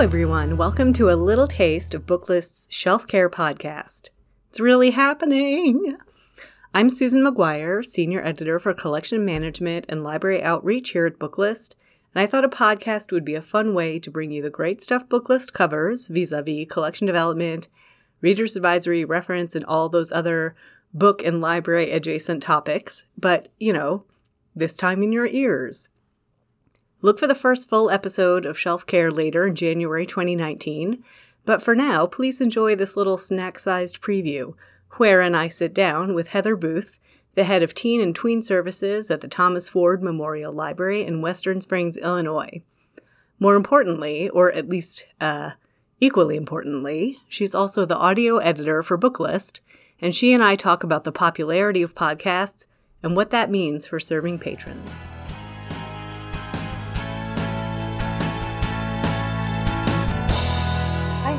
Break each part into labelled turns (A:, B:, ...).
A: everyone. Welcome to a little taste of Booklist's Shelf Care podcast. It's really happening. I'm Susan Maguire, Senior Editor for Collection Management and Library Outreach here at Booklist, and I thought a podcast would be a fun way to bring you the great stuff Booklist covers vis a vis collection development, reader's advisory, reference, and all those other book and library adjacent topics, but, you know, this time in your ears. Look for the first full episode of Shelf Care later in January 2019, but for now, please enjoy this little snack sized preview, wherein I sit down with Heather Booth, the head of teen and tween services at the Thomas Ford Memorial Library in Western Springs, Illinois. More importantly, or at least uh, equally importantly, she's also the audio editor for Booklist, and she and I talk about the popularity of podcasts and what that means for serving patrons.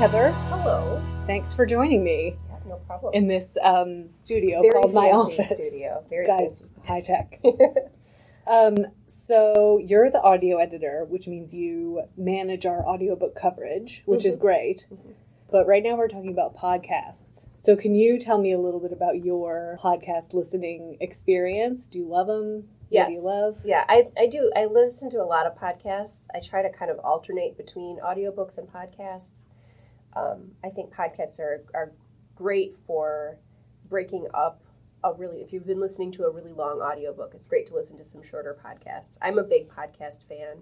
A: Heather.
B: Hello.
A: Thanks for joining me
B: Yeah, no problem.
A: in this um, studio
B: Very
A: called my office.
B: studio. Very
A: Guys,
B: fancy.
A: high tech. um, so you're the audio editor, which means you manage our audiobook coverage, which is
B: Mhm.
A: great.
B: Mhm.
A: But right now we're talking about podcasts. So can you tell me a little bit about your podcast listening experience? Do you love them?
B: Yes.
A: What do you love?
B: Yeah, I, I do. I listen to a lot of podcasts. I try to kind of alternate between audiobooks and podcasts. Um, I think podcasts are, are great for breaking up a really, if you've been listening to a really long audiobook, it's great to listen to some shorter podcasts. I'm a big podcast fan.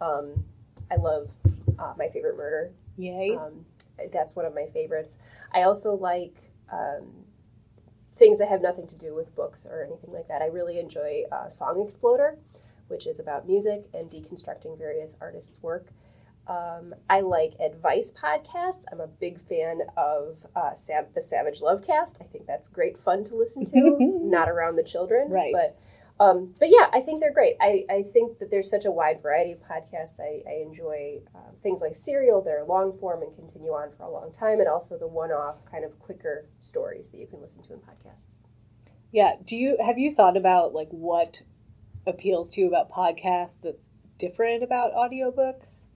B: Um, I love uh, My Favorite Murder.
A: Yay.
B: Um, that's one of my favorites. I also like um, things that have nothing to do with books or anything like that. I really enjoy uh, Song Exploder, which is about music and deconstructing various artists' work. Um, I like advice podcasts. I'm a big fan of uh, Sam, the Savage Lovecast. I think that's great fun to listen to, not around the children,
A: Right.
B: But um, but yeah, I think they're great. I, I think that there's such a wide variety of podcasts. I, I enjoy uh, things like Serial, they're long form and continue on for a long time, and also the one off kind of quicker stories that you can listen to in podcasts.
A: yeah. Do you have you thought about like what appeals to you about podcasts that's different about audiobooks?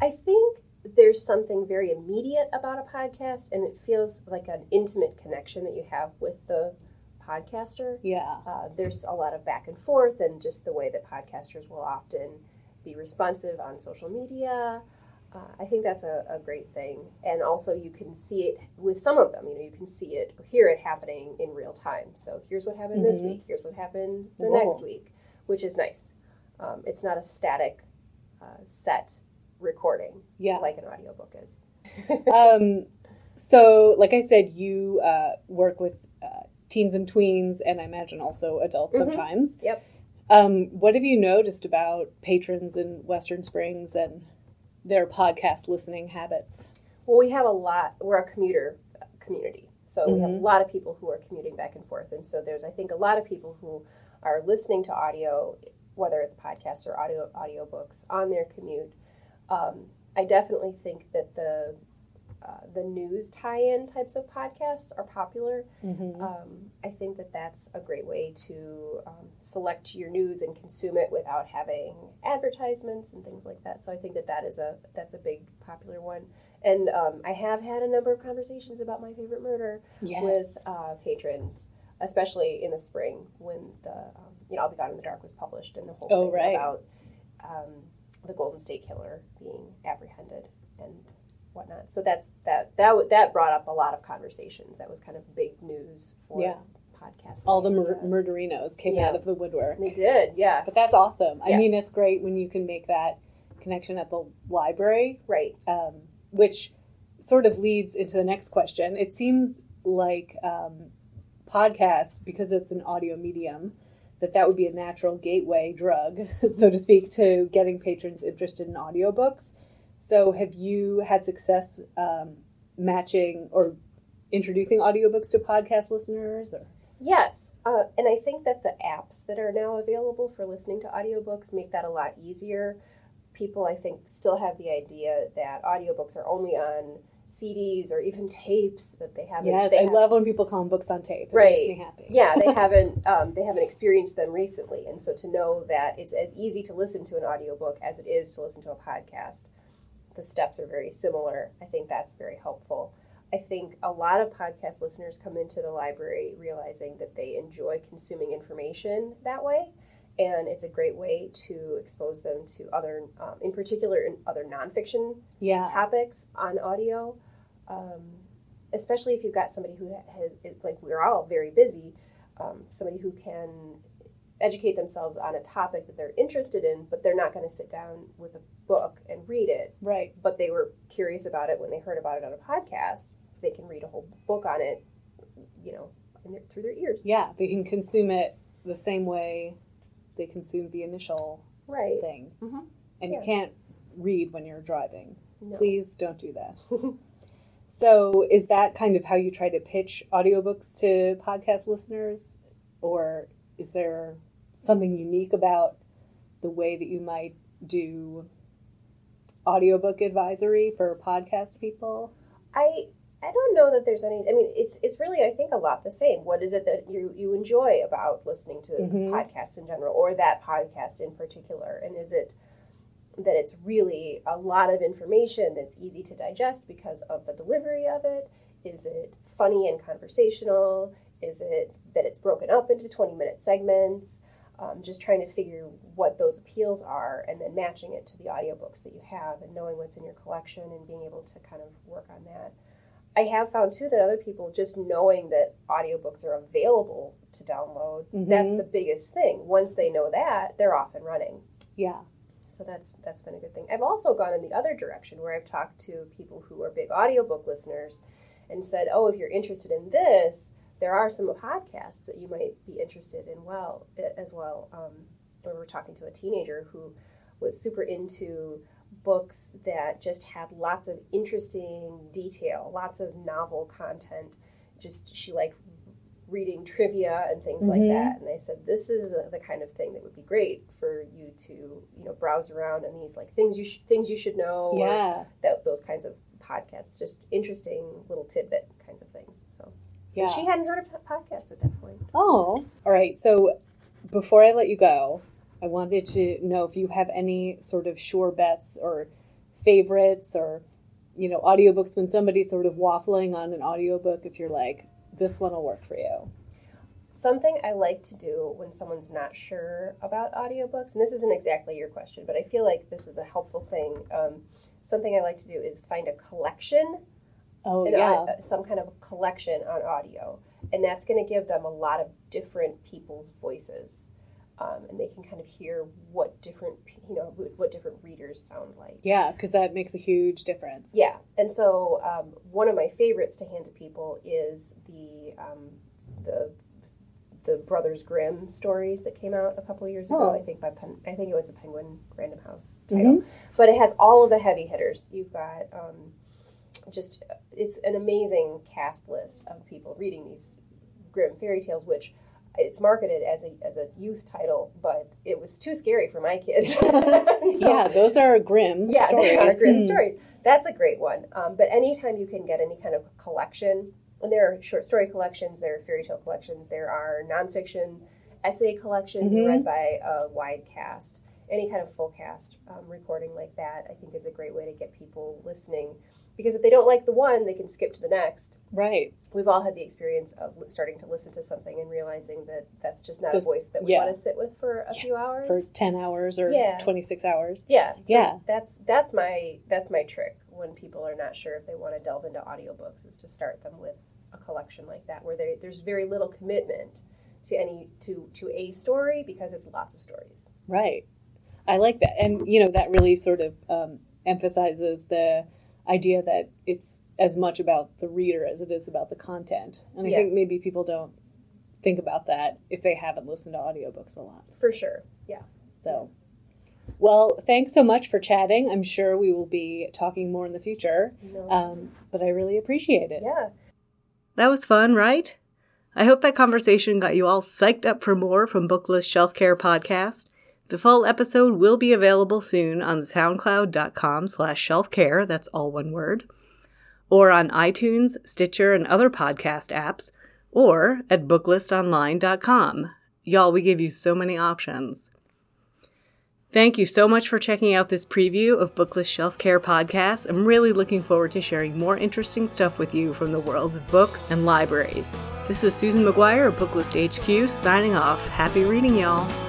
B: I think there's something very immediate about a podcast, and it feels like an intimate connection that you have with the podcaster.
A: Yeah.
B: Uh, there's a lot of back and forth, and just the way that podcasters will often be responsive on social media. Uh, I think that's a, a great thing. And also, you can see it with some of them. You know, you can see it or hear it happening in real time. So, here's what happened this
A: Mhm.
B: week, here's what happened the
A: Whoa.
B: next week, which is nice. Um, it's not a static, uh, set recording
A: Yeah.
B: like an audiobook is.
A: um, so, like I said, you uh, work with uh, teens and tweens, and I imagine also adults
B: Mhm.
A: sometimes.
B: Yep.
A: Um, what have you noticed about patrons in Western Springs and their podcast listening habits?
B: Well, we have a lot. We're a commuter community, so we have a
A: Mhm.
B: lot of people who are commuting back and forth, and so there's, I think, a lot of people who are listening to audio, whether it's podcasts or audio audiobooks, on their commute. Um, I definitely think that the uh, the news tie-in types of podcasts are popular.
A: Mm-hmm.
B: Um, I think that that's a great way to um, select your news and consume it without having advertisements and things like that. So I think that that is a that's a big popular one. And um, I have had a number of conversations about my favorite murder
A: yes.
B: with uh, patrons, especially in the spring when the um, you know I'll Be Gone in the Dark was published and the whole
A: Oh,
B: thing
A: right.
B: about um, the Golden State Killer being apprehended and whatnot. So that's that that w- that brought up a lot of conversations. That was kind of big news for
A: Yeah.
B: podcasts.
A: All the mur- murderinos came
B: Yeah.
A: out of the woodwork.
B: they did, yeah,
A: But that's awesome. I mean, it's great when you can make that connection at the library
B: right.
A: um, which sort of leads into the next question. It seems like um, podcast, because it's an audio medium, that that would be a natural gateway drug, so to speak, to getting patrons interested in audiobooks. So, have you had success um, matching or introducing audiobooks to podcast listeners? Or
B: Yes, uh, and I think that the apps that are now available for listening to audiobooks make that a lot easier. People, I think, still have the idea that audiobooks are only on CDs or even tapes that they haven't.
A: yes,
B: they
A: I
B: have-
A: love when people call them books on tape. It
B: Right.
A: makes me happy.
B: Yeah, they haven't um, they haven't experienced them recently, and so to know that it's as easy to listen to an audiobook as it is to listen to a podcast, the steps are very similar. I think that's very helpful. I think a lot of podcast listeners come into the library realizing that they enjoy consuming information that way. And it's a great way to expose them to other, um, in particular, in other nonfiction
A: Yeah.
B: topics on audio. Um, especially if you've got somebody who has, is- like, we're all very busy, um, somebody who can educate themselves on a topic that they're interested in, but they're not going to sit down with a book and read it
A: Right.
B: but they were curious about it when they heard about it on a podcast. They can read a whole book on it, you know, in their, through their ears.
A: Yeah. They can consume it the same way they consumed the initial
B: Right.
A: thing.
B: Mhm.
A: And you can't read when you're driving.
B: No.
A: Please don't do that. So, is that kind of how you try to pitch audiobooks to podcast listeners? Or is there something unique about the way that you might do audiobook advisory for podcast people?
B: I I don't know that there's any. I mean, it's it's really I think a lot the same. What is it that you you enjoy about listening to
A: Mhm.
B: podcasts in general, or that podcast in particular? And is it that it's really a lot of information that's easy to digest because of the delivery of it? Is it funny and conversational? Is it that it's broken up into 20 minute segments? Um, just trying to figure what those appeals are and then matching it to the audiobooks that you have and knowing what's in your collection and being able to kind of work on that. I have found too that other people just knowing that audiobooks are available to download, that's
A: Mhm.
B: the biggest thing. Once they know that, they're off and running.
A: Yeah.
B: So that's that's been a good thing. I've also gone in the other direction where I've talked to people who are big audiobook listeners and said, "Oh, if you're interested in this, there are some podcasts that you might be interested in well as well." Um, we were talking to a teenager who was super into books that just had lots of interesting detail, lots of novel content. Just she liked reading trivia and things like
A: Mhm.
B: that. And I said, this is uh, the kind of thing that would be great for you to, you know, browse around and these like things you sh- things you should know.
A: Yeah.
B: that those kinds of podcasts, just interesting little tidbit kinds of things. So and
A: Yeah.
B: she hadn't heard of podcasts at that point.
A: Oh, all right. So before I let you go, I wanted to know if you have any sort of sure bets or favorites or, you know, audiobooks when somebody's sort of waffling on an audiobook, if you're like, this one will work for you.
B: Something I like to do when someone's not sure about audiobooks, and this isn't exactly your question, but I feel like this is a helpful thing. Um, something I like to do is find a collection
A: Oh,
B: an
A: yeah.
B: some kind of collection on audio, and that's going to give them a lot of different people's voices, um, and they can kind of hear what different you know what- different readers sound like.
A: Yeah, because that makes a huge difference.
B: Yeah, and so um, one of my favorites to hand to people is the um, the the Brothers Grimm stories that came out a couple years ago.
A: Oh.
B: I think by Pen- I think it was a Penguin Random House title
A: Mhm.
B: but it has all of the heavy hitters. You've got um, just it's an amazing cast list of people reading these Grimm fairy tales, which it's marketed as a as a youth title, but it was too scary for my kids. So-
A: yeah, those are grim
B: yeah,
A: stories.
B: they are Grimm
A: Hmm.
B: stories. That's a great one. Um, but anytime you can get any kind of collection, and there are short story collections, there are fairy tale collections, there are nonfiction essay collections
A: Mhm.
B: read by a wide cast. Any kind of full cast um, recording like that, I think, is a great way to get people listening. Because if they don't like the one, they can skip to the next.
A: Right.
B: We've all had the experience of starting to listen to something and realizing that that's just not
A: This-
B: a voice that we
A: yeah.
B: want to sit with for a
A: Yeah,
B: few hours.
A: For 10 hours or
B: Yeah.
A: 26 hours.
B: Yeah. so
A: Yeah.
B: That's that's my that's my trick when people are not sure if they want to delve into audiobooks is to start them with a collection like that where they, there's very little commitment to any to to a story because it's lots of stories.
A: Right. I like that. And, you know, that really sort of um, emphasizes the idea that it's as much about the reader as it is about the content. And I
B: Yeah.
A: think maybe people don't think about that if they haven't listened to audiobooks a lot.
B: For sure. Yeah.
A: So, well, thanks so much for chatting. I'm sure we will be talking more in the future,
B: No.
A: um, but I really appreciate it.
B: yeah.
A: That was fun, right? I hope that conversation got you all psyched up for more from Booklist Shelf Care Podcast. The full episode will be available soon on soundcloud.com slash shelfcare, that's all one word, or on iTunes, Stitcher, and other podcast apps, or at booklistonline.com. Y'all, we give you so many options. Thank you so much for checking out this preview of Booklist Shelf Care Podcast. I'm really looking forward to sharing more interesting stuff with you from the worlds of books and libraries. This is Susan Maguire of Booklist HQ signing off. Happy reading, y'all.